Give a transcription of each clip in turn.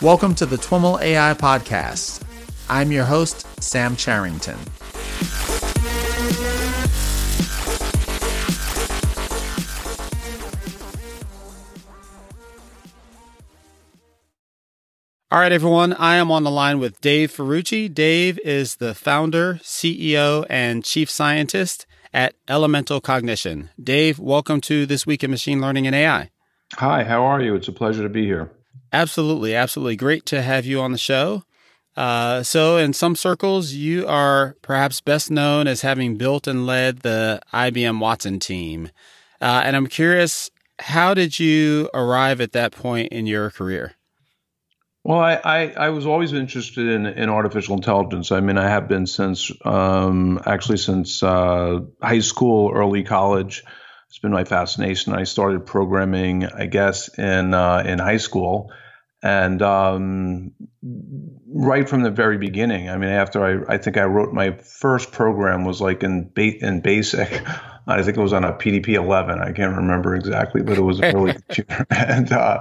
Welcome to the TWIML AI Podcast. I'm your host, Sam Charrington. All right, everyone. I am on the line with Dave Ferrucci. Dave is the founder, CEO, and chief scientist at Elemental Cognition. Dave, welcome to This Week in Machine Learning and AI. Hi, how are you? It's a pleasure to be here. Absolutely, absolutely. Great to have you on the show. Uh, so, in some circles, you are perhaps best known as having built and led the IBM Watson team. Uh, and I'm curious, how did you arrive at that point in your career? Well, I, I, I, was always interested in, in artificial intelligence. I mean, I have been since um, actually since uh, high school, early college. It's been my fascination. I started programming, I guess, in uh, in high school, and um, right from the very beginning. I mean, after I, I think I wrote my first program was like in ba- in BASIC. I think it was on a PDP 11. I can't remember exactly, but it was a early computer, and uh,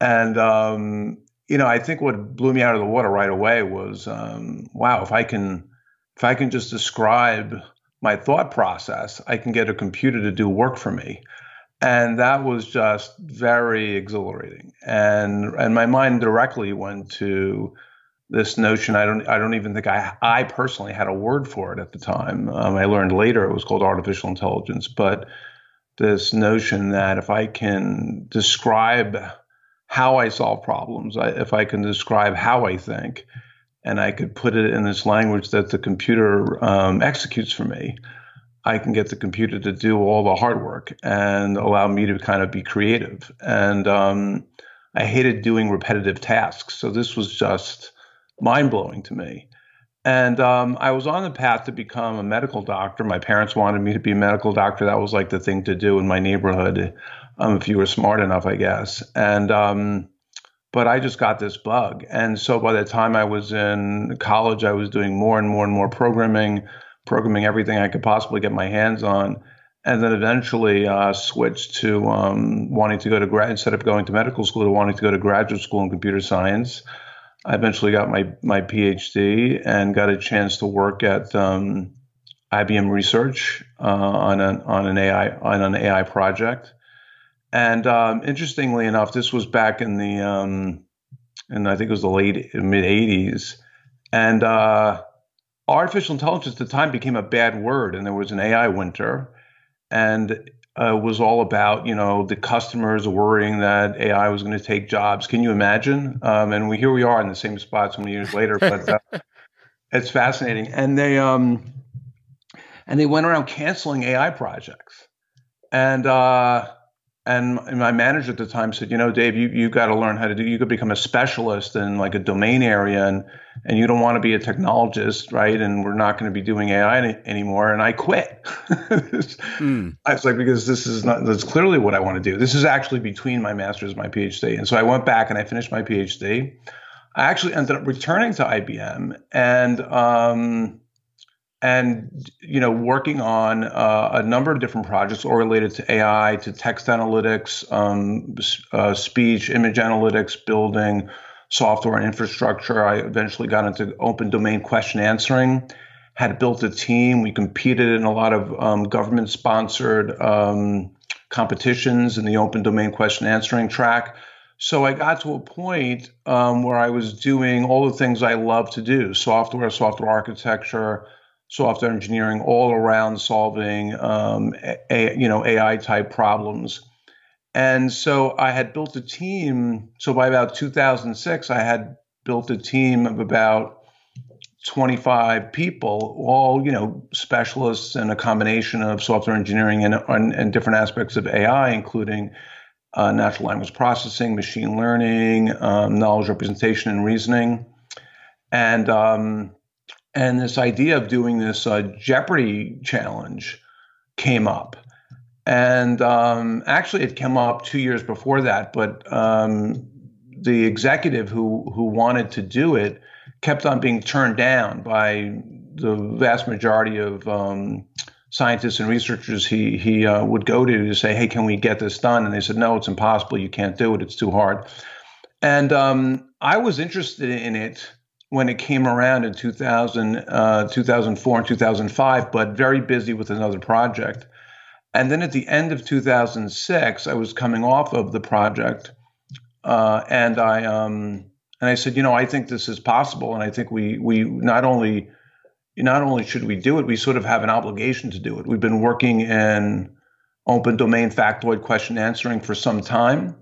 and um, you know, I think what blew me out of the water right away was, um, wow, if I can, if I can just describe my thought process, I can get a computer to do work for me, and that was just very exhilarating. And and my mind directly went to this notion. I don't I don't even think I I personally had a word for it at the time. Um, I learned later it was called artificial intelligence, but this notion that if I can describe how I solve problems, I, if I can describe how I think, and I could put it in this language that the computer um, executes for me, I can get the computer to do all the hard work and allow me to kind of be creative. And um, I hated doing repetitive tasks. So this was just mind blowing to me. And um, I was on the path to become a medical doctor. My parents wanted me to be a medical doctor. That was like the thing to do in my neighborhood um, if you were smart enough, I guess. And um, but I just got this bug, and so by the time I was in college, I was doing more and more and more programming, programming everything I could possibly get my hands on, and then eventually uh, switched to um, wanting to go to grad instead of going to medical school to wanting to go to graduate school in computer science. I eventually got my my PhD and got a chance to work at um, IBM Research uh, on an on an AI on an AI project. And um, interestingly enough, this was back in the, um, and I think it was the late mid 80s. And uh, artificial intelligence at the time became a bad word, and there was an AI winter. And uh, was all about you know the customers worrying that AI was going to take jobs. Can you imagine? Um, and we here we are in the same spot so many years later, but uh, it's fascinating. And they um, and they went around canceling AI projects, and uh, and my manager at the time said, you know, Dave, you you got to learn how to do. You could become a specialist in like a domain area, and and you don't want to be a technologist, right? And we're not going to be doing AI any, anymore. And I quit. mm. I was like, because this is not. That's clearly what I want to do. This is actually between my master's and my PhD. And so I went back and I finished my PhD. I actually ended up returning to IBM and. Um, and you know working on uh, a number of different projects all related to AI, to text analytics, um, uh, speech, image analytics, building software and infrastructure. I eventually got into open domain question answering. Had built a team. We competed in a lot of um, government sponsored um, competitions in the open domain question answering track. So I got to a point um, where I was doing all the things I love to do: software, software architecture software engineering all around solving um, a, you know AI type problems. And so I had built a team. So by about 2006, I had built a team of about 25 people, all you know specialists and a combination of software engineering and, and, and different aspects of AI, including uh, natural language processing, machine learning, um, knowledge representation, and reasoning. And um, and this idea of doing this uh, Jeopardy challenge came up. And um, actually, it came up two years before that, but um, the executive who who wanted to do it kept on being turned down by the vast majority of um, scientists and researchers he he uh, would go to to say, "Hey, can we get this done?" And they said, "No, it's impossible. You can't do it. It's too hard." And um, I was interested in it when it came around in 2000, uh, 2004 and 2005, but very busy with another project. And then at the end of 2006, I was coming off of the project, uh, and I um, and I said, you know, I think this is possible, and I think we we not only not only should we do it, we sort of have an obligation to do it. We've been working in open domain factoid question answering for some time.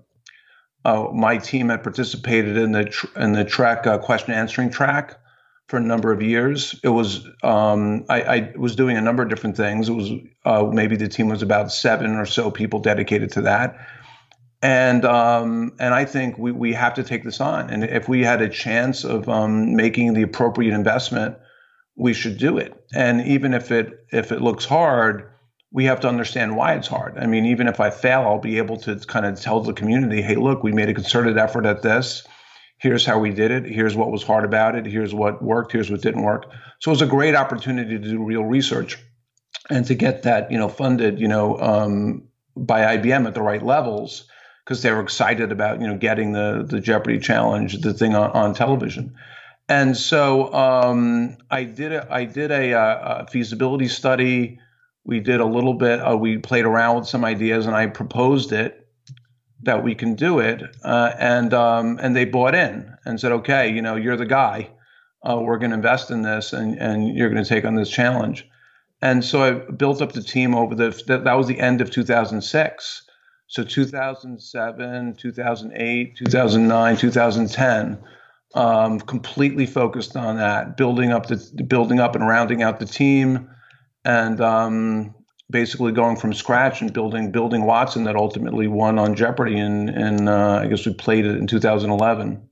Uh, my team had participated in the tr- in the TREC uh, question answering track for a number of years. It was um, I, I, was doing a number of different things. It was uh, maybe the team was about seven or so people dedicated to that, and um, and I think we we have to take this on. And if we had a chance of um, making the appropriate investment, we should do it. And even if it if it looks hard. We have to understand why it's hard. I mean, even if I fail, I'll be able to kind of tell the community, "Hey, look, we made a concerted effort at this. Here's how we did it. Here's what was hard about it. Here's what worked. Here's what didn't work. So it was a great opportunity to do real research and to get that you know funded you know um, by IBM at the right levels because they were excited about you know getting the the Jeopardy challenge the thing on, on television. And so um, I did a, I did a, a, feasibility study we did a little bit uh, we played around with some ideas and I proposed it that we can do it, uh, and um, and they bought in and said, okay, you know, you're the guy. Uh, we're going to invest in this, and and you're going to take on this challenge. And so I built up the team over the that, that was the end of 2006. So 2007, 2008, 2009, 2010, um, completely focused on that, building up the building up and rounding out the team, and um, basically going from scratch and building building Watson that ultimately won on Jeopardy and and uh, I guess we played it in 2011.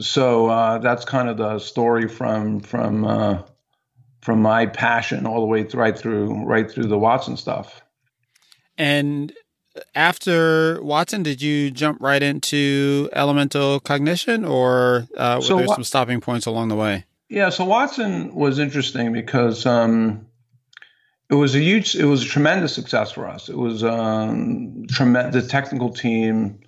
So uh, that's kind of the story from from uh, from my passion all the way th- right through right through the Watson stuff. And after Watson, did you jump right into elemental cognition, or uh, were so there some stopping points along the way? Yeah, so Watson was interesting because. Um, it was a huge, it was a tremendous success for us. It was um, tremendous. The technical team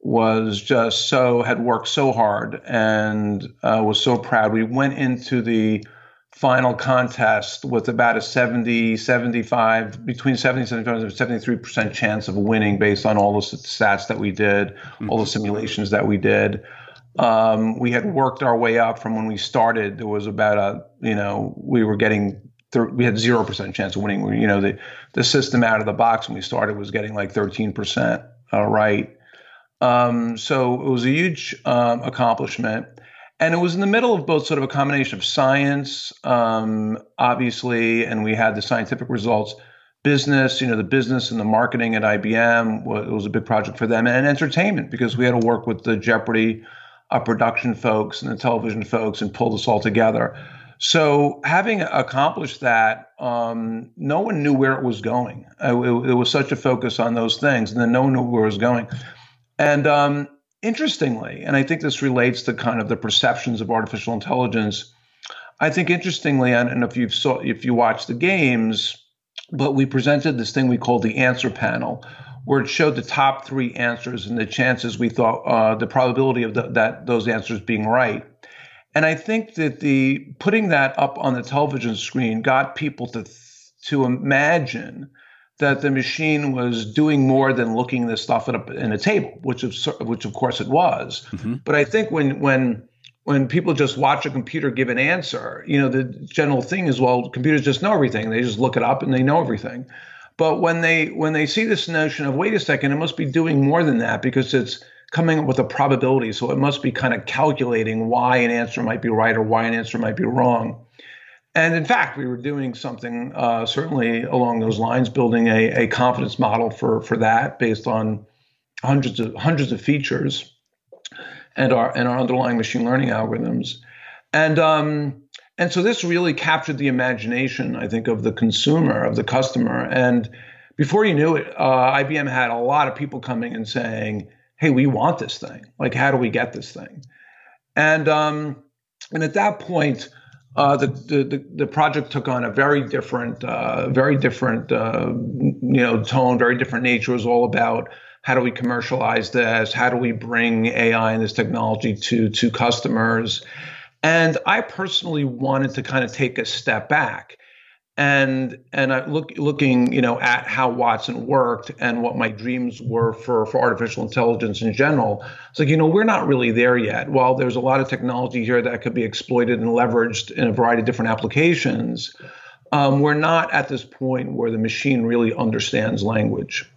was just so had worked so hard and uh, was so proud. We went into the final contest with about a 70, 75, between 70 75 and 73 percent chance of winning based on all the stats that we did, mm-hmm. all the simulations that we did. Um, we had worked our way up from when we started. There was about a, you know, we were getting we had zero percent chance of winning. You know, the the system out of the box when we started was getting like thirteen percent uh, right. Um, so it was a huge um, accomplishment, and it was in the middle of both sort of a combination of science, um, obviously, and we had the scientific results. Business, you know, the business and the marketing at IBM was, was a big project for them, and entertainment because we had to work with the Jeopardy uh, production folks and the television folks and pull this all together. So, having accomplished that, um, no one knew where it was going. Uh, it, it, was such a focus on those things, and then no one knew where it was going. And um, interestingly, and I think this relates to kind of the perceptions of artificial intelligence. I think interestingly, and if you saw, if you watch the games, but we presented this thing we called the answer panel, where it showed the top three answers and the chances we thought, uh, the probability of the, that those answers being right. And I think that the putting that up on the television screen got people to to imagine that the machine was doing more than looking this stuff at a, in a table, which of which of course it was. Mm-hmm. But I think when when when people just watch a computer give an answer, you know, the general thing is, well, computers just know everything. They just look it up and they know everything. But when they when they see this notion of wait a second, it must be doing more than that because it's coming up with a probability. So it must be kind of calculating why an answer might be right or why an answer might be wrong. And in fact, we were doing something uh, certainly along those lines, building a, a confidence model for for that based on hundreds of hundreds of features and our and our underlying machine learning algorithms. And um, and so this really captured the imagination, I think, of the consumer, of the customer. And before you knew it, uh, IBM had a lot of people coming and saying, hey, we want this thing. Like, how do we get this thing? And um, and at that point, uh, the, the the project took on a very different, uh, very different, uh, you know, tone, very different nature. It was all about How do we commercialize this? How do we bring AI and this technology to to customers? And I personally wanted to kind of take a step back and and I look looking you know at how Watson worked and what my dreams were for for artificial intelligence in general. It's like you know we're not really there yet. While there's a lot of technology here that could be exploited and leveraged in a variety of different applications, um, we're not at this point where the machine really understands language,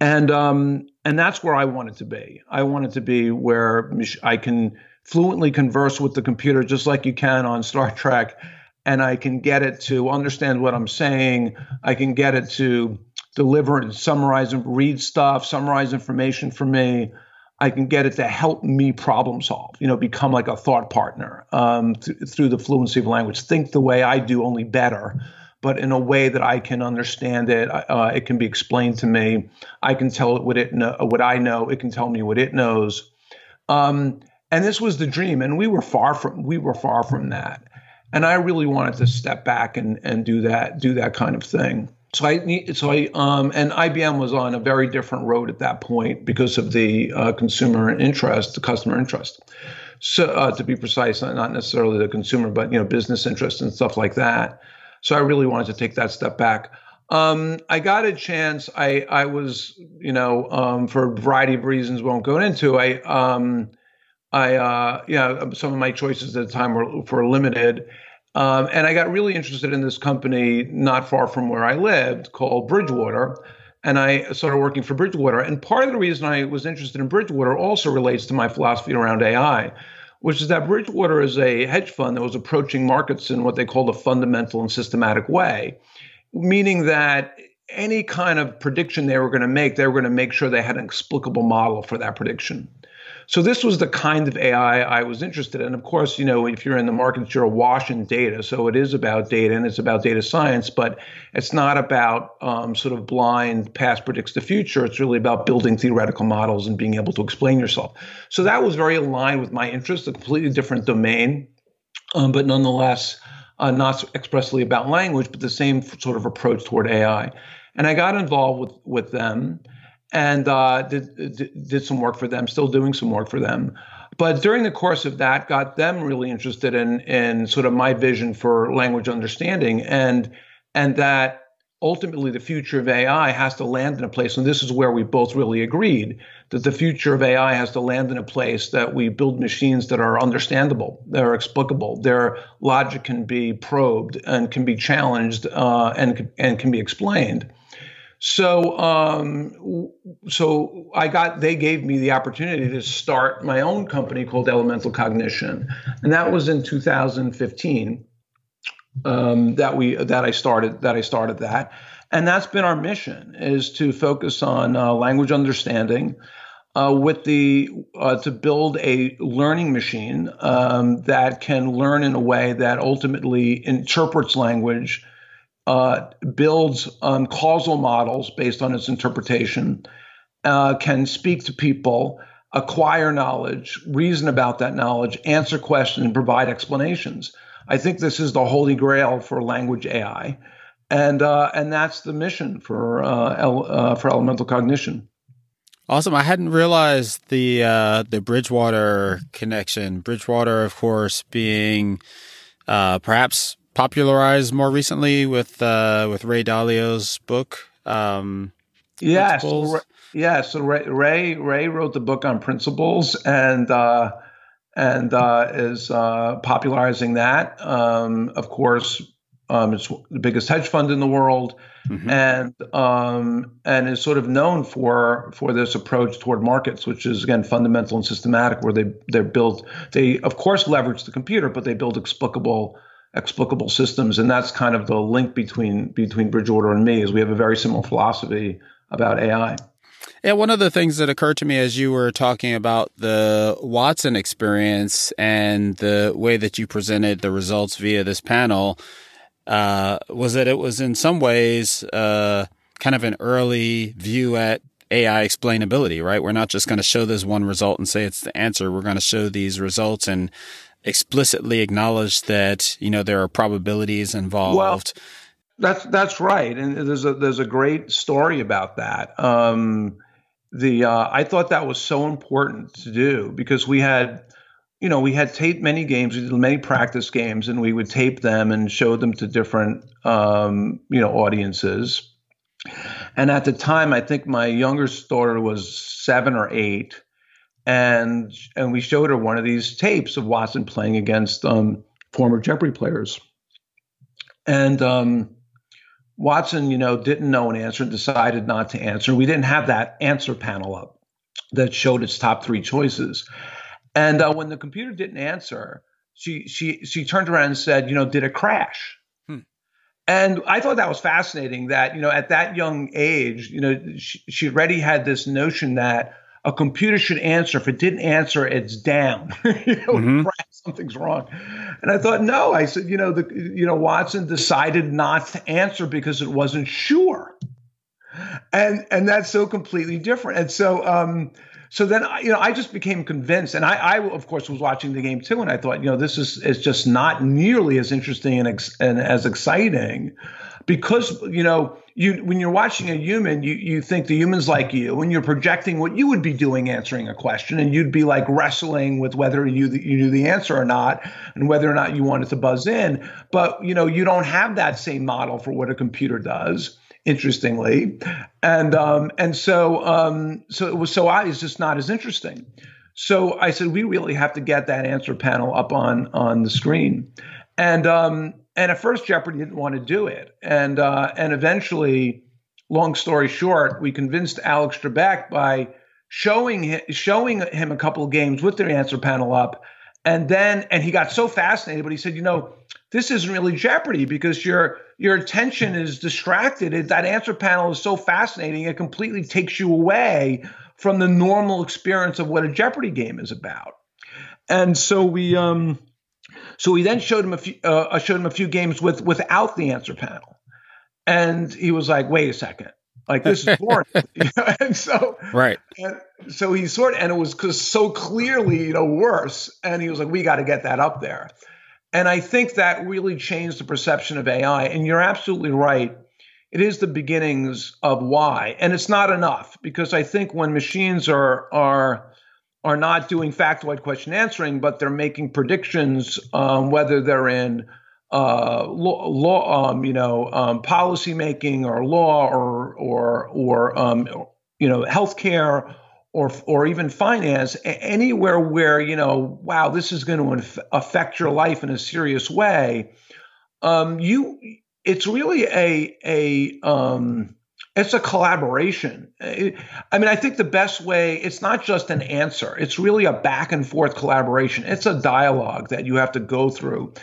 and um, and that's where I wanted to be. I wanted to be where I can fluently converse with the computer just like you can on Star Trek and I can get it to understand what I'm saying. I can get it to deliver and summarize and read stuff, summarize information for me. I can get it to help me problem solve, you know, become like a thought partner um, th- through the fluency of language. Think the way I do, only better, but in a way that I can understand it. Uh, it can be explained to me. I can tell it what it know, what I know. It can tell me what it knows. Um, and this was the dream, and we were far from we were far from that and I really wanted to step back and and do that do that kind of thing. So I so I um, and IBM was on a very different road at that point because of the uh, consumer interest, the customer interest. So uh, to be precise, not necessarily the consumer, but you know business interest and stuff like that. So I really wanted to take that step back. Um, I got a chance. I I was you know um, for a variety of reasons won't go into. I um, I, uh, yeah, some of my choices at the time were, were limited. Um, and I got really interested in this company not far from where I lived called Bridgewater. And I started working for Bridgewater. And part of the reason I was interested in Bridgewater also relates to my philosophy around AI, which is that Bridgewater is a hedge fund that was approaching markets in what they called a fundamental and systematic way, meaning that any kind of prediction they were going to make, they were going to make sure they had an explicable model for that prediction. So this was the kind of AI I was interested in. Of course, you know, if you're in the markets, you're awash in data. So it is about data and it's about data science, but it's not about um, sort of blind past predicts the future. It's really about building theoretical models and being able to explain yourself. So that was very aligned with my interest, a completely different domain, um, but nonetheless, uh, not expressly about language, but the same sort of approach toward AI. And I got involved with with them and uh, did, did some work for them, still doing some work for them. But during the course of that, got them really interested in in sort of my vision for language understanding, and and that ultimately the future of AI has to land in a place, and this is where we both really agreed that the future of AI has to land in a place that we build machines that are understandable, that are explicable, their logic can be probed and can be challenged uh, and and can be explained. So, um, so I got. They gave me the opportunity to start my own company called Elemental Cognition, and that was in 2015. Um, that we that I started that I started that, and that's been our mission is to focus on uh, language understanding. Uh, with the uh, to build a learning machine um, that can learn in a way that ultimately interprets language uh, builds um, causal models based on its interpretation, uh, can speak to people, acquire knowledge, reason about that knowledge, answer questions, and provide explanations. I think this is the holy grail for language AI, and uh, and that's the mission for uh, el- uh, for elemental cognition. Awesome! I hadn't realized the uh, the Bridgewater connection. Bridgewater, of course, being perhaps popularized more recently with uh, with Ray Dalio's book. Um, yes, yeah. So Ray, Ray, Ray wrote the book on principles and uh, and uh, is uh, popularizing that. Um, of course, um, it's the biggest hedge fund in the world, mm-hmm. and um, and is sort of known for for this approach toward markets, which is again fundamental and systematic, where they they build they of course leverage the computer, but they build explicable explicable systems, and that's kind of the link between between Bridgewater and me. Is we have a very similar philosophy about AI. Yeah, one of the things that occurred to me as you were talking about the Watson experience and the way that you presented the results via this panel uh, was that it was in some ways uh, kind of an early view at AI explainability, right? We're not just going to show this one result and say it's the answer. We're going to show these results and explicitly acknowledge that you know there are probabilities involved. Well, that's that's right, and there's a there's a great story about that. Um, the uh, I thought that was so important to do because we had, you know, we had taped many games, we did many practice games, and we would tape them and show them to different, um, you know, audiences. And at the time, I think my youngest daughter was seven or eight, and and we showed her one of these tapes of Watson playing against um, former Jeopardy players, and um, Watson, you know, didn't know an answer and decided not to answer. We didn't have that answer panel up that showed its top three choices. And uh, when the computer didn't answer, she she she turned around and said, you know, did it crash? Hmm. And I thought that was fascinating. That you know, at that young age, you know, she, she already had this notion that a computer should answer. If it didn't answer, it's down. you know, mm-hmm. something's wrong. And I thought, no. I said, you know, the you know Watson decided not to answer because it wasn't sure, and and that's so completely different. And so. um so then, you know, I just became convinced, and I, I, of course, was watching the game too, and I thought, you know, this is is just not nearly as interesting and, ex- and as exciting because you know you when you're watching a human you you think the human's like you and you're projecting what you would be doing answering a question and you'd be like wrestling with whether you you knew the answer or not and whether or not you wanted to buzz in. But you know you don't have that same model for what a computer does interestingly. And um and so um so it was so obvious just not as interesting. So I said we really have to get that answer panel up on on the screen. And um and at first Jeopardy didn't want to do it, and uh, and eventually, long story short, we convinced Alex Trebek by showing him, showing him a couple of games with the answer panel up, and then and he got so fascinated, but he said, you know, this isn't really Jeopardy because your your attention is distracted. That answer panel is so fascinating; it completely takes you away from the normal experience of what a Jeopardy game is about. And so we um so we then showed him a few, uh, I showed him a few games with without the answer panel, and he was like, "Wait a second, like this is boring." and so, right. And so he sort of, and it was because so clearly, you know, worse. And he was like, "We got to get that up there." And I think that really changed the perception of AI. And you're absolutely right. It is the beginnings of why, and it's not enough because I think when machines are are are not doing factoid question answering, but they're making predictions, um, whether they're in uh, law, law um, you know, um, policy making or law or or or um, you know, healthcare or or even finance, anywhere where you know, wow, this is going to affect your life in a serious way. Um, you, it's really a a um, it's a collaboration. I mean, I think the best way, it's not just an answer, it's really a back and forth collaboration. It's a dialogue that you have to go through.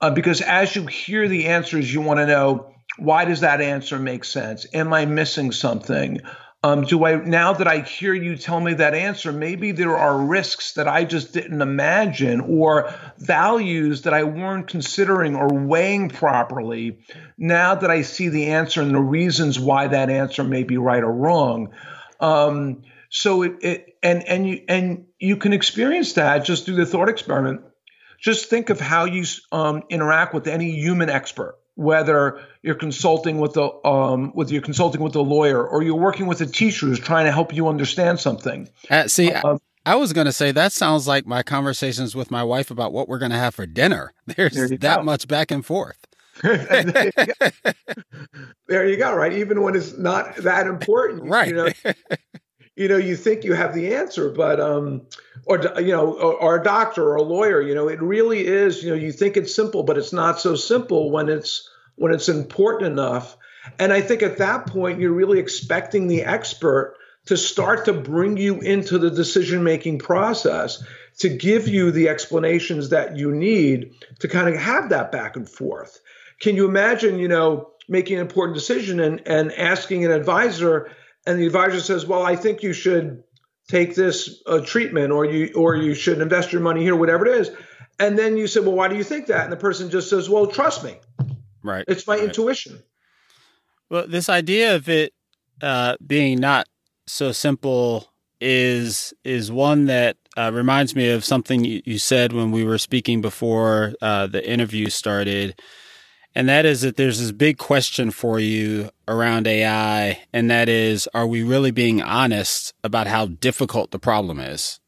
Uh, because as you hear the answers, you want to know why does that answer make sense? Am I missing something? Um, do I now that I hear you tell me that answer, maybe there are risks that I just didn't imagine or values that I weren't considering or weighing properly. Now that I see the answer and the reasons why that answer may be right or wrong. Um, so it, it and and you and you can experience that just through the thought experiment. Just think of how you um, interact with any human expert whether you're consulting with the um, with you're consulting with a lawyer or you're working with a teacher who's trying to help you understand something. Uh, see, um, I was going to say that sounds like my conversations with my wife about what we're going to have for dinner. There's there that go. much back and forth. there, you there, you go. Right, even when it's not that important, right? You know, you know, you think you have the answer, but um, or you know, or, or, a doctor or a lawyer, you know, it really is. You know, you think it's simple, but it's not so simple when it's when it's important enough. And I think at that point, you're really expecting the expert to start to bring you into the decision making process, to give you the explanations that you need to kind of have that back and forth. Can you imagine, you know, making an important decision and, and asking an advisor? and the advisor says, "Well, I think you should take this uh, treatment, or you or you should invest your money here, whatever it is," and then you say, "Well, why do you think that?" And the person just says, "Well, trust me, right? It's my right. intuition." Well, this idea of it uh, being not so simple is is one that uh, reminds me of something you, you, said when we were speaking before uh, the interview started And that is that there's this big question for you around AI, and that is are we really being honest about how difficult the problem is?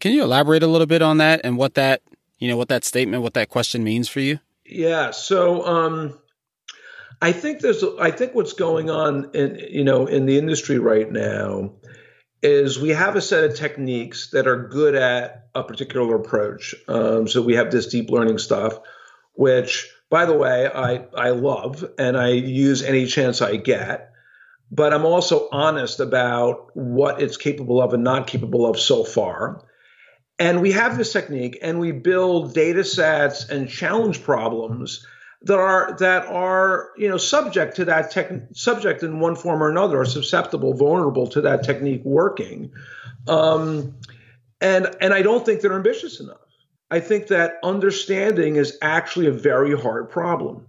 Can you elaborate a little bit on that and what that, you know, what that statement, what that question means for you? Yeah. So, um, I think there's, I think what's going on in, you know, in the industry right now is we have a set of techniques that are good at a particular approach. Um, so we have this deep learning stuff, which, by the way, I, I love and I use any chance I get. But I'm also honest about what it's capable of and not capable of so far. And we have this technique and we build data sets and challenge problems that are that are you know subject to that tech subject in one form or another are susceptible vulnerable to that technique working. Um, and and i don't think they're ambitious enough. I think that understanding is actually a very hard problem.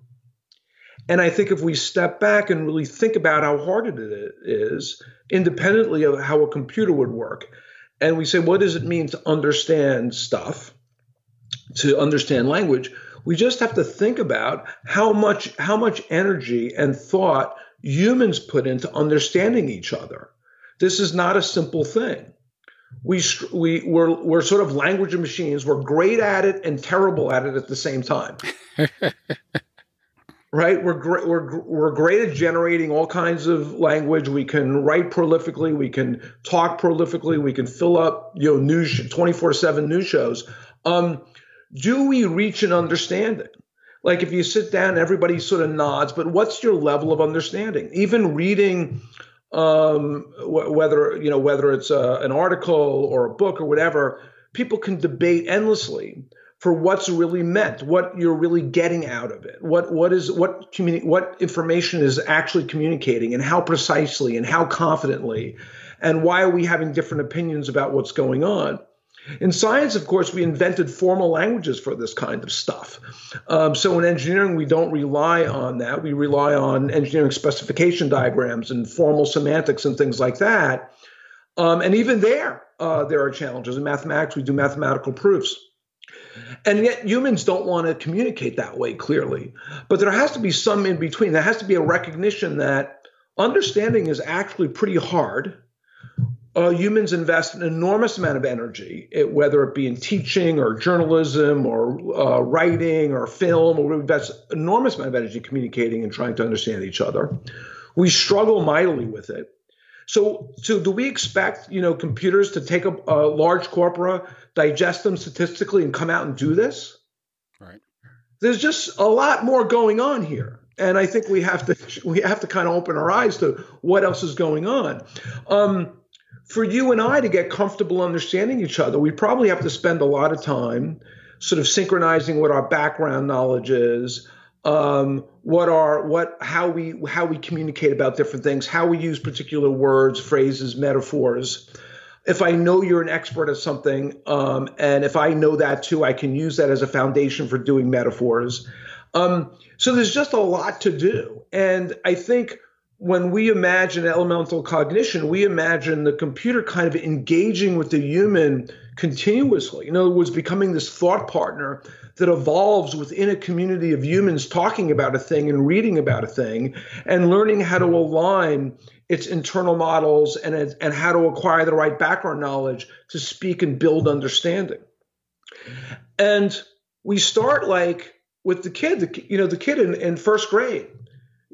And i think if we step back and really think about how hard it is independently of how a computer would work and we say what does it mean to understand stuff to understand language we just have to think about how much how much energy and thought humans put into understanding each other. This is not a simple thing. We we we're we're sort of language machines. We're great at it and terrible at it at the same time. right? We're great. We're we're great at generating all kinds of language. We can write prolifically. We can talk prolifically. We can fill up you know news twenty four seven news shows. Um, do we reach an understanding? Like if you sit down, everybody sort of nods, but what's your level of understanding? Even reading, um, wh- whether you know whether it's a, an article or a book or whatever, people can debate endlessly for what's really meant, what you're really getting out of it, what what is what communi- what information is actually communicating, and how precisely and how confidently, and why are we having different opinions about what's going on? In science, of course, we invented formal languages for this kind of stuff. Um, so in engineering, we don't rely on that. We rely on engineering specification diagrams and formal semantics and things like that. Um, and even there, uh, there are challenges. In mathematics, we do mathematical proofs. And yet humans don't want to communicate that way clearly. But there has to be some in between. There has to be a recognition that understanding is actually pretty hard uh, humans invest an enormous amount of energy, it, whether it be in teaching or journalism or uh, writing or film, or we invest enormous amount of energy communicating and trying to understand each other. We struggle mightily with it. So, so do we expect you know computers to take a, a large corpora, digest them statistically, and come out and do this? Right. There's just a lot more going on here and I think we have to we have to kind of open our eyes to what else is going on. Um, for you and I to get comfortable understanding each other, we probably have to spend a lot of time sort of synchronizing what our background knowledge is, um, what are what how we how we communicate about different things, how we use particular words, phrases, metaphors. If I know you're an expert at something, um, and if I know that too, I can use that as a foundation for doing metaphors. Um, so there's just a lot to do, and I think when we imagine elemental cognition, we imagine the computer kind of engaging with the human continuously. In other words, becoming this thought partner that evolves within a community of humans talking about a thing and reading about a thing and learning how to align its internal models and, and how to acquire the right background knowledge to speak and build understanding. And we start like with the kid, the, you know, the kid in, in first grade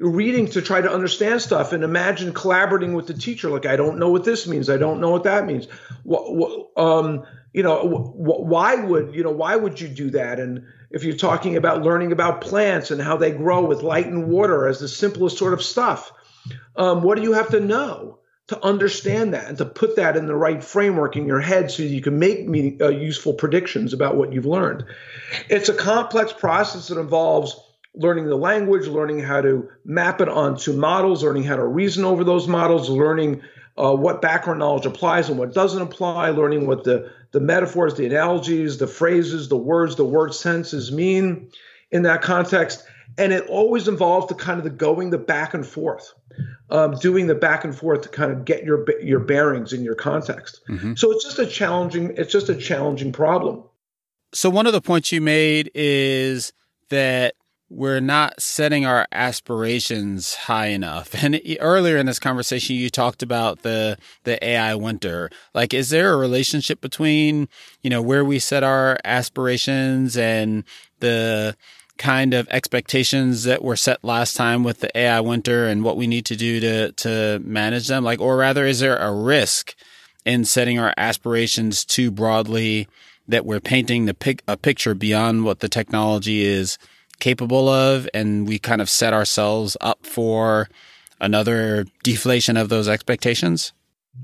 reading to try to understand stuff and imagine collaborating with the teacher like i don't know what this means. I don't know what that means. What, um, you know why would you know why would you do that? And if you're talking about learning about plants and how they grow with light and water as the simplest sort of stuff um, what do you have to know to understand that and to put that in the right framework in your head so you can make uh, useful predictions about what you've learned it's a complex process that involves learning the language, learning how to map it onto models, learning how to reason over those models, learning uh, what background knowledge applies and what doesn't apply, learning what the, the metaphors, the analogies, the phrases, the words, the word senses mean in that context. And it always involves the kind of the going the back and forth, um, doing the back and forth to kind of get your your bearings in your context. Mm-hmm. So it's just a challenging it's just a challenging problem. So one of the points you made is that we're not setting our aspirations high enough. And earlier in this conversation, you talked about the the AI winter. Like, is there a relationship between you know where we set our aspirations and the kind of expectations that were set last time with the AI winter and what we need to do to to manage them? Like, or rather, is there a risk in setting our aspirations too broadly that we're painting the pic- a picture beyond what the technology is capable of, and we kind of set ourselves up for another deflation of those expectations?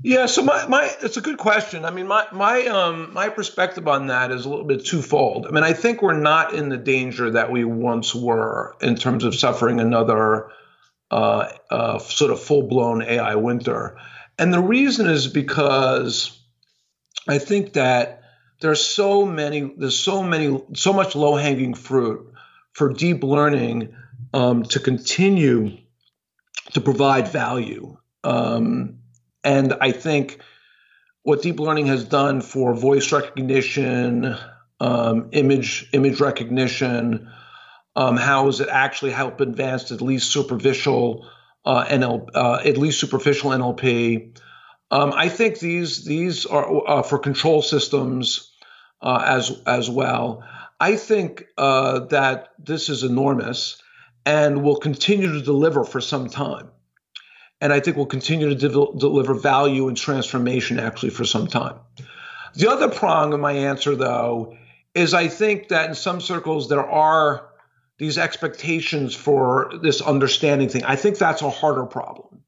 Yeah, so my, my it's a good question. I mean, my my um my perspective on that is a little bit twofold. I mean, I think we're not in the danger that we once were in terms of suffering another uh, uh, sort of full blown AI winter, and the reason is because I think that there's so many there's so many so much low hanging fruit for deep learning um, to continue to provide value. Um, and I think what deep learning has done for voice recognition, um, image image recognition, um, how has it actually helped advance at least superficial uh, NL, uh, at least superficial NLP? Um, I think these these are uh, for control systems uh, as as well. I think uh, that this is enormous and will continue to deliver for some time. And I think will continue to de- deliver value and transformation actually for some time. The other prong of my answer, though, is I think that in some circles there are these expectations for this understanding thing. I think that's a harder problem.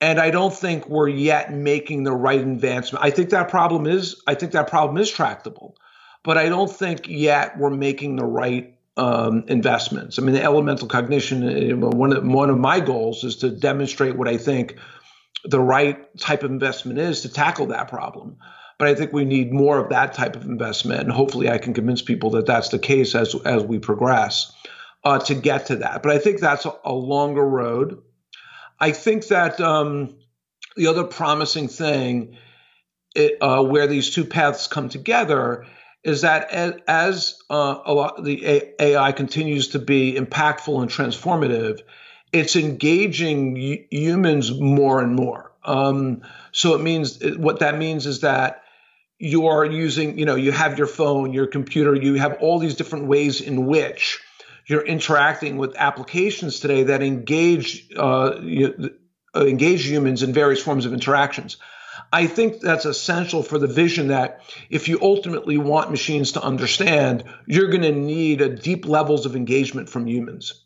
And I don't think we're yet making the right advancement. I think that problem is I think that problem is tractable but I don't think yet we're making the right um, investments. I mean, the elemental cognition. Uh, one of one of my goals is to demonstrate what I think the right type of investment is to tackle that problem. But I think we need more of that type of investment, and hopefully, I can convince people that that's the case as as we progress uh, to get to that. But I think that's a, a longer road. I think that um, the other promising thing, it, uh, where these two paths come together, is that as, uh, lot the AI continues to be impactful and transformative, it's engaging humans more and more. Um, so it means what that means is that you are using, you know, you have your phone, your computer, you have all these different ways in which you're interacting with applications today that engage uh, you, engage humans in various forms of interactions. I think that's essential for the vision that if you ultimately want machines to understand, you're going to need a deep levels of engagement from humans.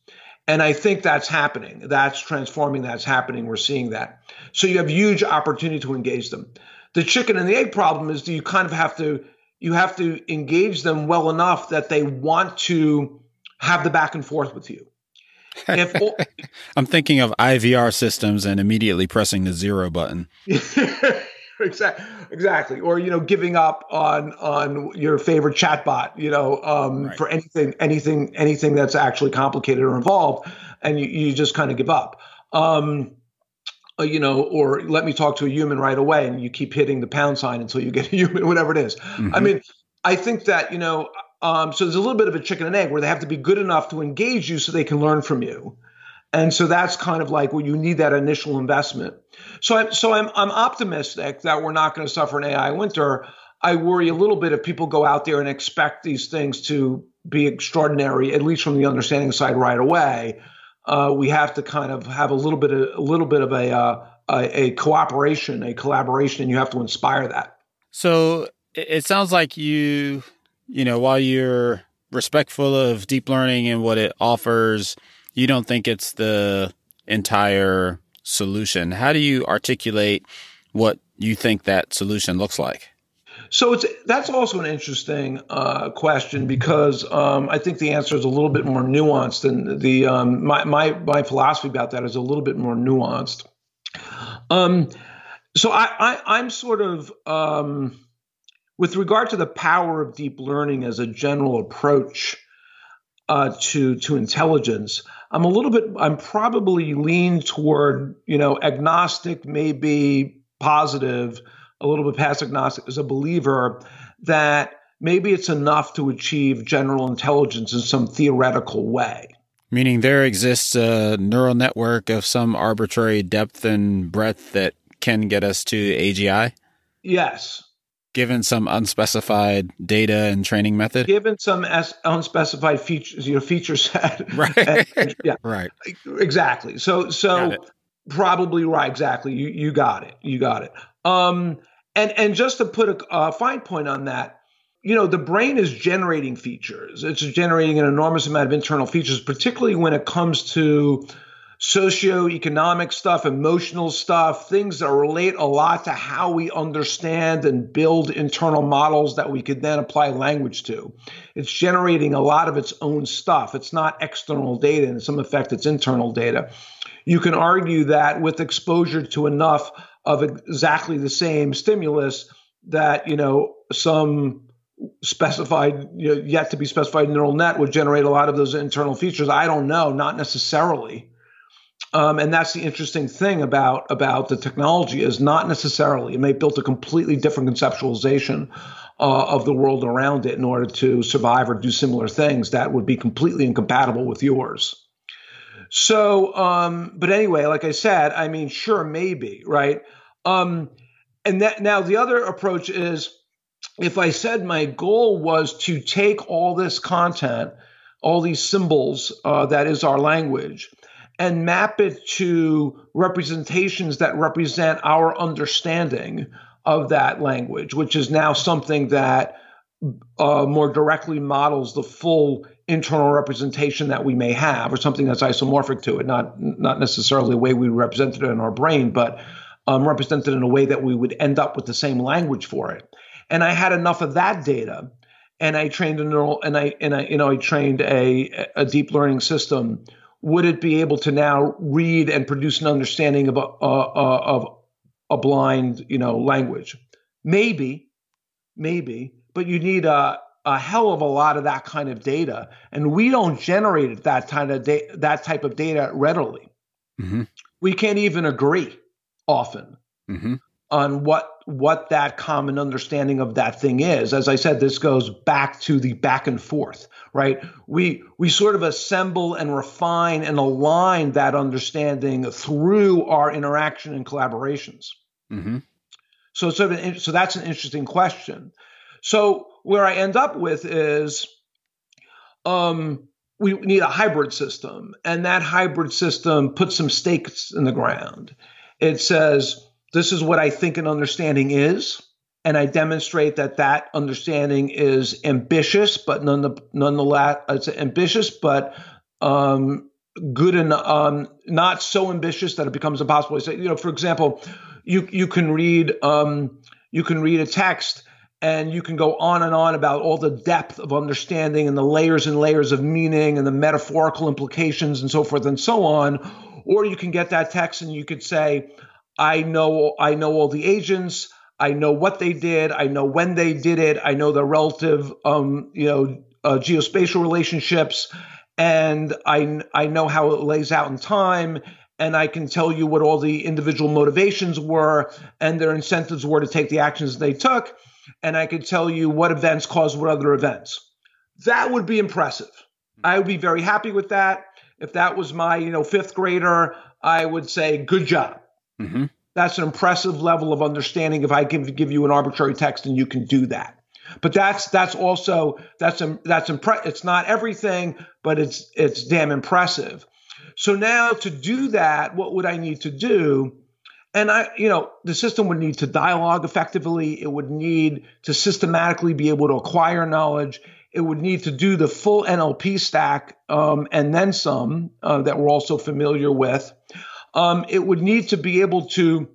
And I think that's happening. That's transforming. That's happening. We're seeing that. So you have huge opportunity to engage them. The chicken and the egg problem is that you kind of have to you have to engage them well enough that they want to have the back and forth with you. If, I'm thinking of IVR systems and immediately pressing the zero button. exactly, exactly. Or you know, giving up on on your favorite chatbot. You know, um, right. for anything, anything, anything that's actually complicated or involved, and you, you just kind of give up. Um, uh, you know, or let me talk to a human right away, and you keep hitting the pound sign until you get a human, whatever it is. Mm-hmm. I mean, I think that you know, um, so there's a little bit of a chicken and egg where they have to be good enough to engage you so they can learn from you. And so that's kind of like where you need that initial investment. So I'm so I'm I'm optimistic that we're not going to suffer an AI winter. I worry a little bit if people go out there and expect these things to be extraordinary, at least from the understanding side right away. Uh, we have to kind of have a little bit of a little bit of a, uh, a, a cooperation, a collaboration, and you have to inspire that. So it sounds like you, you know, while you're respectful of deep learning and what it offers, you don't think it's the entire solution. How do you articulate what you think that solution looks like? So it's that's also an interesting uh, question because um, I think the answer is a little bit more nuanced than the um, my, my my philosophy about that is a little bit more nuanced. Um, so I, I am sort of um, with regard to the power of deep learning as a general approach uh, to to intelligence. I'm a little bit, I'm probably lean toward, you know, agnostic, maybe positive, a little bit past agnostic as a believer that maybe it's enough to achieve general intelligence in some theoretical way. Meaning there exists a neural network of some arbitrary depth and breadth that can get us to AGI? Yes. Given some unspecified data and training method? Given some unspecified features, you know, feature set. Right. and, yeah. Right. Exactly. So, so probably right. Exactly. You, you got it. You got it. Um, and, and just to put a, a fine point on that, you know, the brain is generating features. It's generating an enormous amount of internal features, particularly when it comes to socioeconomic stuff, emotional stuff, things that relate a lot to how we understand and build internal models that we could then apply language to. It's generating a lot of its own stuff. It's not external data. In some effect, it's internal data. You can argue that with exposure to enough of exactly the same stimulus, that, you know, some specified, you know, yet to be specified neural net would generate a lot of those internal features. I don't know, not necessarily. Um, and that's the interesting thing about about the technology is not necessarily it may build a completely different conceptualization uh, of the world around it in order to survive or do similar things that would be completely incompatible with yours. So, um, but anyway, like I said, I mean, sure, maybe, right? Um, and that now the other approach is if I said my goal was to take all this content, all these symbols uh, that is our language, and map it to representations that represent our understanding of that language, which is now something that uh, more directly models the full internal representation that we may have, or something that's isomorphic to it, not not necessarily the way we represent it in our brain, but um, represented in a way that we would end up with the same language for it and I had enough of that data, and I trained a neural, and I and I you know I trained a a deep learning system. Would it be able to now read and produce an understanding of a, uh, of a blind you know language? Maybe, maybe, but you need a a hell of a lot of that kind of data, and we don't generate that kind of da- that type of data readily. Mm-hmm. We can't even agree often. Mm-hmm on what what that common understanding of that thing is. As I said, this goes back to the back and forth, right? We we sort of assemble and refine and align that understanding through our interaction and collaborations. Mm-hmm. So sort of so that's an interesting question. So where I end up with is, um, we need a hybrid system, and that hybrid system puts some stakes in the ground. It says this is what I think an understanding is. And I demonstrate that that understanding is ambitious, but none, the, nonetheless, it's ambitious, but um, good and um, not so ambitious that it becomes impossible. So, you know, for example, you you can read um, you can read a text and you can go on and on about all the depth of understanding and the layers and layers of meaning and the metaphorical implications and so forth and so on. Or you can get that text and you could say, I know I know all the agents. I know what they did. I know when they did it. I know their relative, um, you know, uh, geospatial relationships, and I I know how it lays out in time. And I can tell you what all the individual motivations were and their incentives were to take the actions they took. And I could tell you what events caused what other events. That would be impressive. I would be very happy with that. If that was my, you know, fifth grader, I would say, good job. Mm-hmm. That's an impressive level of understanding if I give give you an arbitrary text and you can do that. But that's that's also that's that's impre- it's not everything, but it's it's damn impressive. So now to do that, what would I need to do? And I, you know, the system would need to dialogue effectively. It would need to systematically be able to acquire knowledge. It would need to do the full NLP stack um, and then some uh, that we're also familiar with um, it would need to be able to,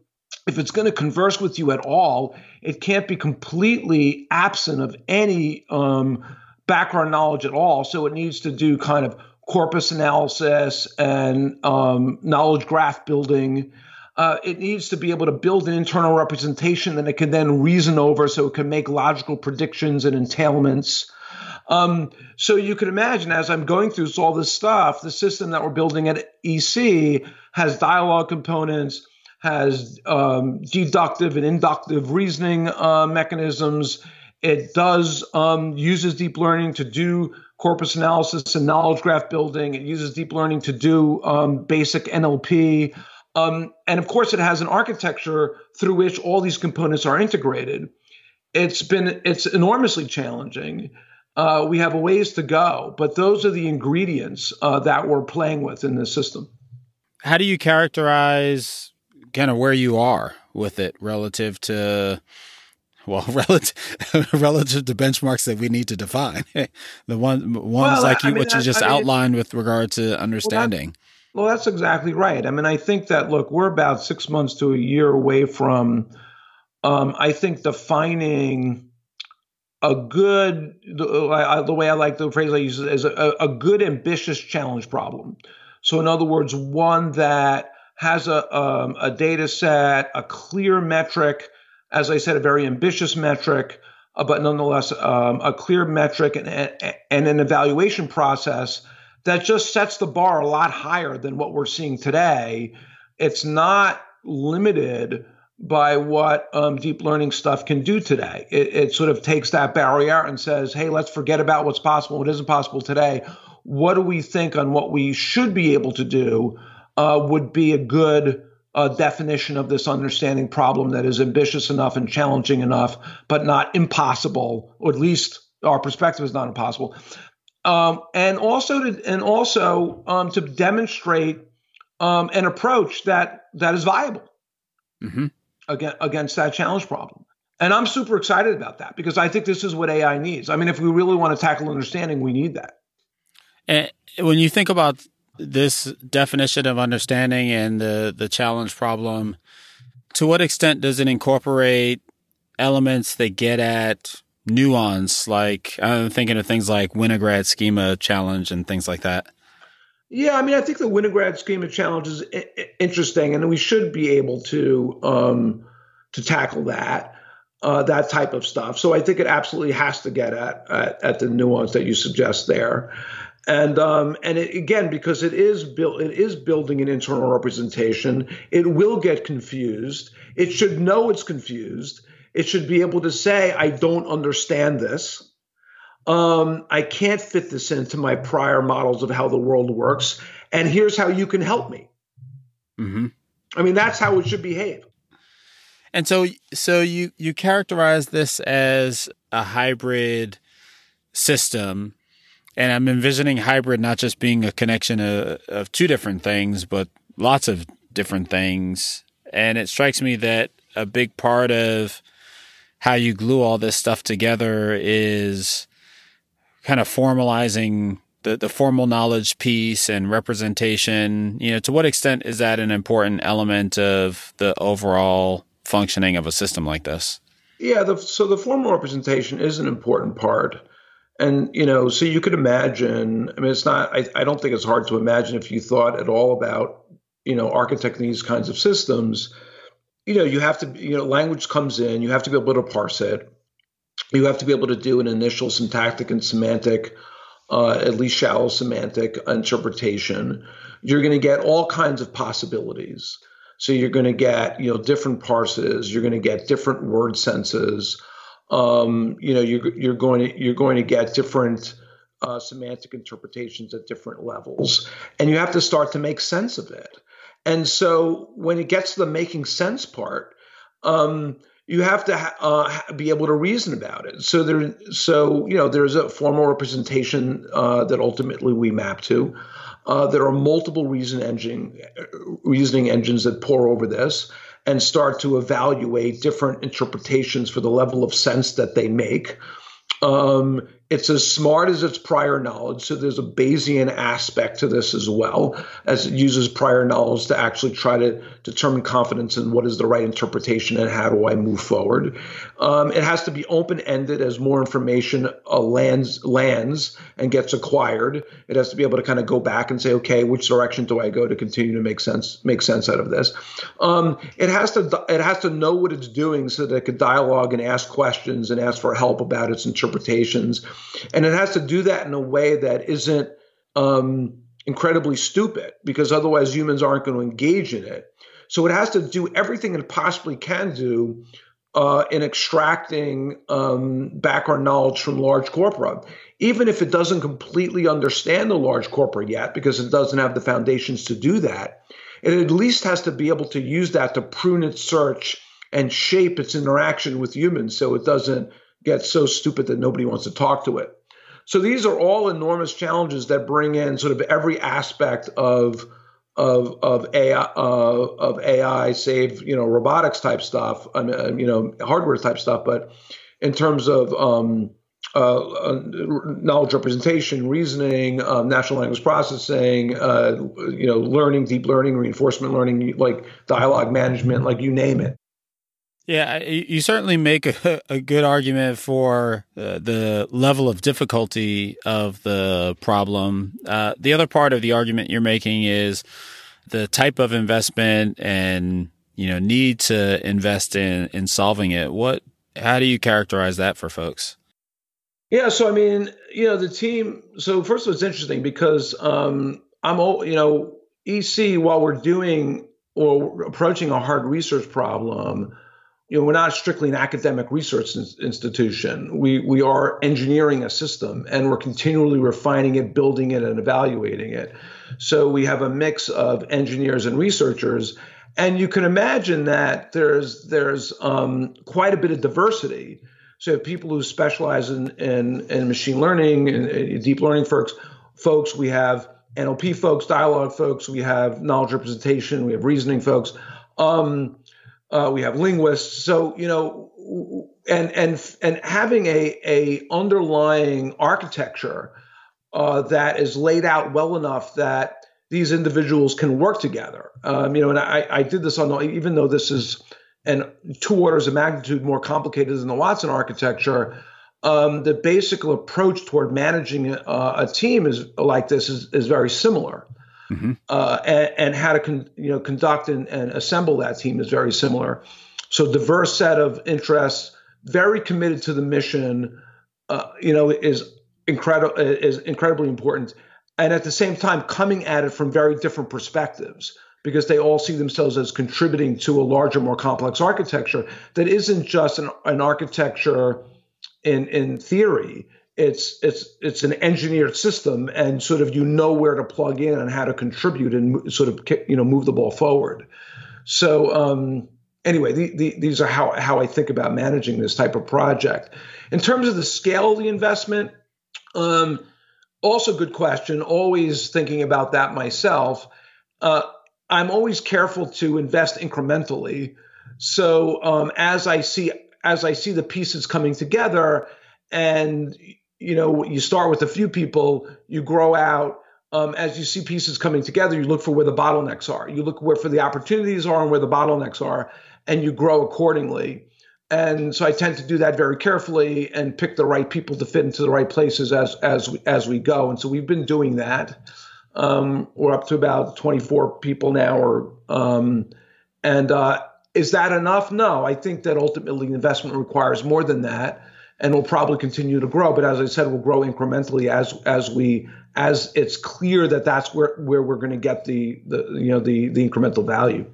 if it's going to converse with you at all, it can't be completely absent of any um, background knowledge at all. So it needs to do kind of corpus analysis and um, knowledge graph building. Uh, it needs to be able to build an internal representation that it can then reason over so it can make logical predictions and entailments. Um, so you can imagine as I'm going through all this stuff, the system that we're building at EC has dialogue components, has um, deductive and inductive reasoning uh, mechanisms. It does um, uses deep learning to do corpus analysis and knowledge graph building. It uses deep learning to do um, basic NLP. Um, and of course, it has an architecture through which all these components are integrated. It's been it's enormously challenging. Uh, we have a ways to go, but those are the ingredients uh, that we're playing with in this system. How do you characterize kind of where you are with it relative to well relative relative to benchmarks that we need to define? The one ones well, like you I mean, what you just I mean, outlined with regard to understanding. well, well, that's exactly right. I mean i think that look we're about six months to a year away from um, i think defining a good the, the, way i like the phrase i use is a, a good ambitious challenge problem so in other words one that has a, um, a data set, a clear metric, as I said, a very ambitious metric, uh, but nonetheless um, a clear metric and, and an evaluation process that just sets the bar a lot higher than what we're seeing today. It's not limited by what um, deep learning stuff can do today. It, it, sort of takes that barrier and says, hey, let's forget about what's possible, what isn't possible today. What do we think on what we should be able to do uh, would be a good uh, definition of this understanding problem that is ambitious enough and challenging enough, but not impossible, or at least our perspective is not impossible. Um, and also to and also um, to demonstrate um, an approach that that is viable mm-hmm. Against, against that challenge problem. And I'm super excited about that because I think this is what AI needs. I mean, if we really want to tackle understanding, we need that. And when you think about this definition of understanding and the the challenge problem to what extent does it incorporate elements that get at nuance like i'm thinking of things like winograd schema challenge and things like that yeah i mean i think the winograd schema challenge is I- interesting and we should be able to um, to tackle that uh, that type of stuff. So i think it absolutely has to get at, at, at the nuance that you suggest there. And um, and it, again because it is built it is building an internal representation it will get confused. It should know it's confused. It should be able to say i don't understand this um, i can't fit this into my prior models of how the world works and here's how you can help me mm-hmm. i mean that's how it should behave and so so you you characterize this as a hybrid system and I'm envisioning hybrid not just being a connection of, of two different things, but lots of different things. And it strikes me that a big part of how you glue all this stuff together is kind of formalizing the, the formal knowledge piece and representation. You know, to what extent is that an important element of the overall functioning of a system like this? Yeah, the, so the formal representation is an important part. And, you know, so you could imagine, I mean, it's not, I, I don't think it's hard to imagine if you thought at all about, you know, architecting these kinds of systems, you know, you have to, you know, language comes in, you have to be able to parse it. You have to be able to do an initial syntactic and semantic, uh, at least shallow semantic interpretation. You're going to get all kinds of possibilities. So you're going to get, you know, different parses, you're going to get different word senses um, you know you're, you're going to you're going to get different uh, semantic interpretations at different levels, and you have to start to make sense of it. And so when it gets to the making sense part, um, you have to uh, be able to reason about it. So there, so you know, there's a formal representation uh, that ultimately we map to. Uh, there are multiple reason engine, reasoning engines that pore over this and start to evaluate different interpretations for the level of sense that they make. Um, it's as smart as its prior knowledge. So there's a Bayesian aspect to this as well, as it uses prior knowledge to actually try to determine confidence in what is the right interpretation and how do I move forward. Um, it has to be open ended as more information uh, lands lands and gets acquired. It has to be able to kind of go back and say, okay, which direction do I go to continue to make sense make sense out of this? Um, it has to it has to know what it's doing so that it could dialogue and ask questions and ask for help about its interpretations and it has to do that in a way that isn't um, incredibly stupid because otherwise humans aren't going to engage in it. So it has to do everything it possibly can do uh, in extracting um, background knowledge from large corpora, even if it doesn't completely understand the large corpora yet, because it doesn't have the foundations to do that. It at least has to be able to use that to prune its search and shape its interaction with humans so it doesn't get so stupid that nobody wants to talk to it. So these are all enormous challenges that bring in sort of every aspect of of of AI uh, of AI, save you know robotics type stuff, uh, you know hardware type stuff, but in terms of um, uh, uh knowledge representation, reasoning, um, natural language processing, uh, you know, learning, deep learning, reinforcement learning, like dialogue management, like you name it. Yeah, you certainly make a, a good argument for uh, the level of difficulty of the problem. Uh, the other part of the argument you're making is the type of investment and you know need to invest in in solving it. What? How do you characterize that for folks? Yeah, so I mean, you know, the team. So first of all, it's interesting because um, I'm, all you know, EC while we're doing or approaching a hard research problem you know, we're not strictly an academic research institution. We we are engineering a system, and we're continually refining it, building it, and evaluating it. So we have a mix of engineers and researchers, and you can imagine that there's there's um, quite a bit of diversity. So people who specialize in in, in machine learning and, and deep learning folks. Folks, we have NLP folks, dialogue folks, we have knowledge representation, we have reasoning folks. Um, uh, we have linguists. So you know, and and and having a a underlying architecture uh, that is laid out well enough that these individuals can work together. Um, you know, and I, I did this on even though this is and two orders of magnitude more complicated than the Watson architecture. Um, the basic approach toward managing a, a team is like this is, is very similar mm-hmm. uh, and, and, how to con- you know conduct and, and, assemble that team is very similar. So diverse set of interests, very committed to the mission. Uh, you know, is incredible is incredibly important, and at the same time coming at it from very different perspectives because they all see themselves as contributing to a larger, more complex architecture that isn't just an, an architecture in in theory it's it's it's an engineered system and sort of you know where to plug in and how to contribute and sort of you know move the ball forward. So um, anyway the, the, these are how how i think about managing this type of project. In terms of the scale of the investment um, also good question always thinking about that myself. Uh, i'm always careful to invest incrementally. So um, as i see as i see the pieces coming together and you know, you start with a few people, you grow out. Um, as you see pieces coming together, you look for where the bottlenecks are. You look where for the opportunities are and where the bottlenecks are, and you grow accordingly. And so I tend to do that very carefully and pick the right people to fit into the right places as as we, as we go. And so we've been doing that. Um, we're up to about 24 people now, or um, and uh, is that enough? No, I think that ultimately investment requires more than that and will probably continue to grow. But as I said, we'll grow incrementally as as we as it's clear that that's where where we're going to get the the you know the the incremental value.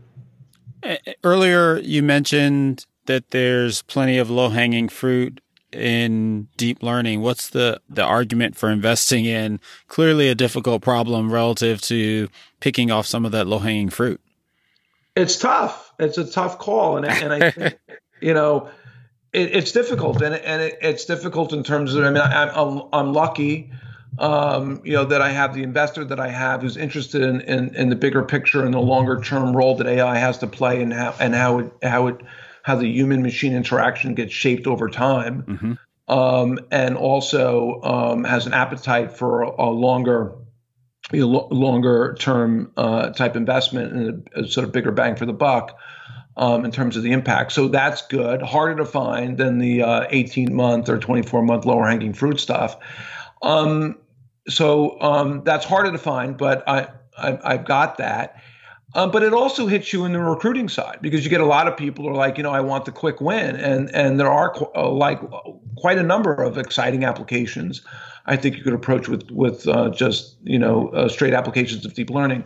Eh, earlier, you mentioned that there's plenty of low hanging fruit in deep learning. What's the the argument for investing in clearly a difficult problem relative to picking off some of that low hanging fruit? It's tough. It's a tough call, and and I think you know it, it's difficult, and and it, it's difficult in terms of. I mean, I, I'm I'm lucky, um, you know, that I have the investor that I have who's interested in, in, in the bigger picture and the longer term role that AI has to play, and how and how it how it how the human machine interaction gets shaped over time, mm-hmm. um, and also um, has an appetite for a, a longer. You know, longer term uh, type investment and a, a sort of bigger bang for the buck um, in terms of the impact. So that's good. Harder to find than the uh, 18 month or 24 month lower hanging fruit stuff. Um, so um, that's harder to find, but I, I have got that. Um, but it also hits you in the recruiting side because you get a lot of people who are like, you know, I want the quick win, and and there are qu- uh, like quite a number of exciting applications. I think you could approach with with uh, just you know uh, straight applications of deep learning,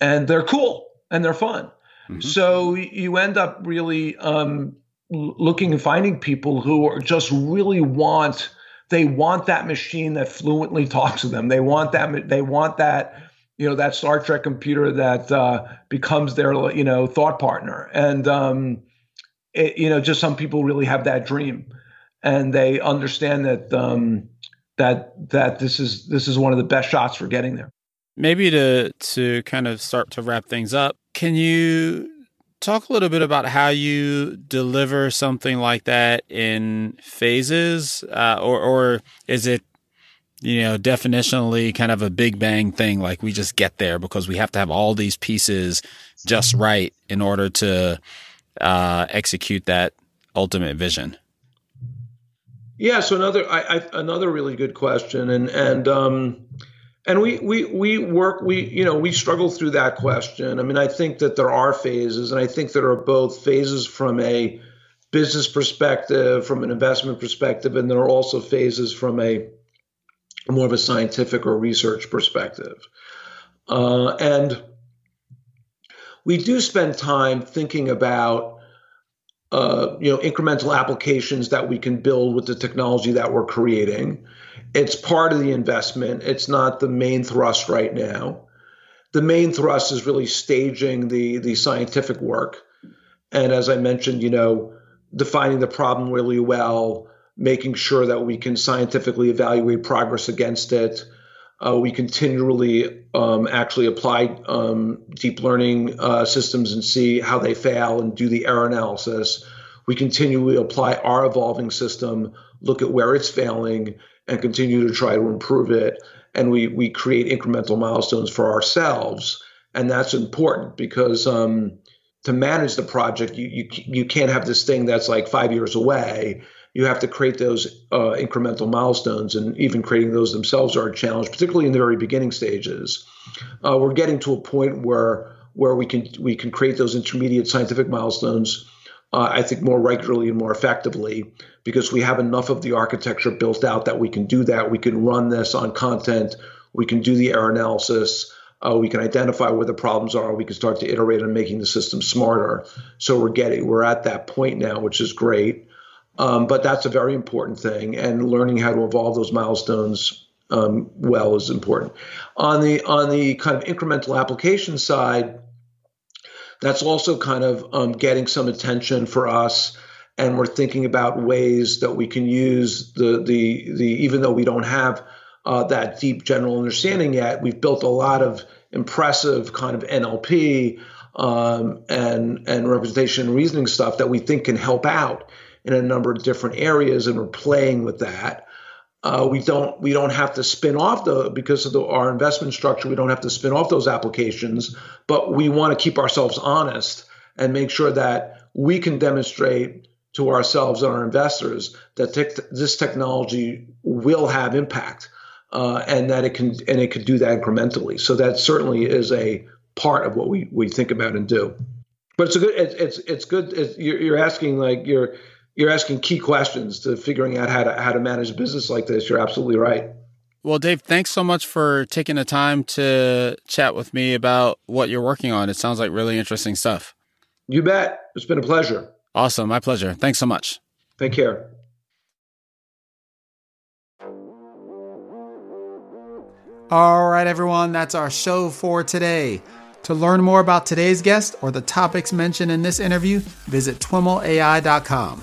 and they're cool and they're fun. Mm-hmm. So you end up really, um, looking and finding people who are just really want they want that machine that fluently talks to them. They want that they want that you know that Star Trek computer that uh, becomes their you know thought partner. And um, it, you know, just some people really have that dream, and they understand that um, that that this is this is one of the best shots for getting there. Maybe to to kind of start to wrap things up, can you talk a little bit about how you deliver something like that in phases, uh, or or is it you know definitionally kind of a big bang thing? Like we just get there because we have to have all these pieces just right in order to uh, execute that ultimate vision. Yeah, so another I, I, another really good question, and and um, and we we we work we you know we struggle through that question. I mean, I think that there are phases, and I think there are both phases from a business perspective, from an investment perspective, and there are also phases from a more of a scientific or research perspective. Uh, and we do spend time thinking about uh, you know incremental applications that we can build with the technology that we're creating it's part of the investment. It's not the main thrust right now. The main thrust is really staging the the scientific work, and as I mentioned, you know, defining the problem really well, making sure that we can scientifically evaluate progress against it. Uh, we continually um, actually apply um, deep learning uh, systems and see how they fail and do the error analysis. We continually apply our evolving system, look at where it's failing, and continue to try to improve it. And we we create incremental milestones for ourselves, and that's important because um, to manage the project, you, you you can't have this thing that's like five years away. You have to create those uh, incremental milestones, and even creating those themselves are a challenge, particularly in the very beginning stages. Uh, we're getting to a point where where we can we can create those intermediate scientific milestones uh, I think, more regularly and more effectively because we have enough of the architecture built out that we can do that. We can run this on content. We can do the error analysis. Uh, we can identify where the problems are. We can start to iterate on making the system smarter. So we're getting we're at that point now, which is great. Um, but that's a very important thing, and learning how to evolve those milestones um, well is important. On the on the kind of incremental application side, that's also kind of um, getting some attention for us and we're thinking about ways that we can use the the the even though we don't have uh, that deep general understanding yet we've built a lot of impressive kind of NLP um, and and representation and reasoning stuff that we think can help out in a number of different areas and we're playing with that uh, we don't we don't have to spin off the because of the, our investment structure. We don't have to spin off those applications, but we want to keep ourselves honest and make sure that we can demonstrate to ourselves and our investors that te- this technology will have impact uh, and that it can and it can do that incrementally. So that certainly is a part of what we we think about and do. But it's a good it's it's, it's good. It's, you're, you're asking like you're you're asking key questions to figuring out how to how to manage a business like this. You're absolutely right. Well, Dave, thanks so much for taking the time to chat with me about what you're working on. It sounds like really interesting stuff. You bet. It's been a pleasure. Awesome. My pleasure. Thanks so much. Take care. All right, everyone. That's our show for today. To learn more about today's guest or the topics mentioned in this interview, visit twimlai.com.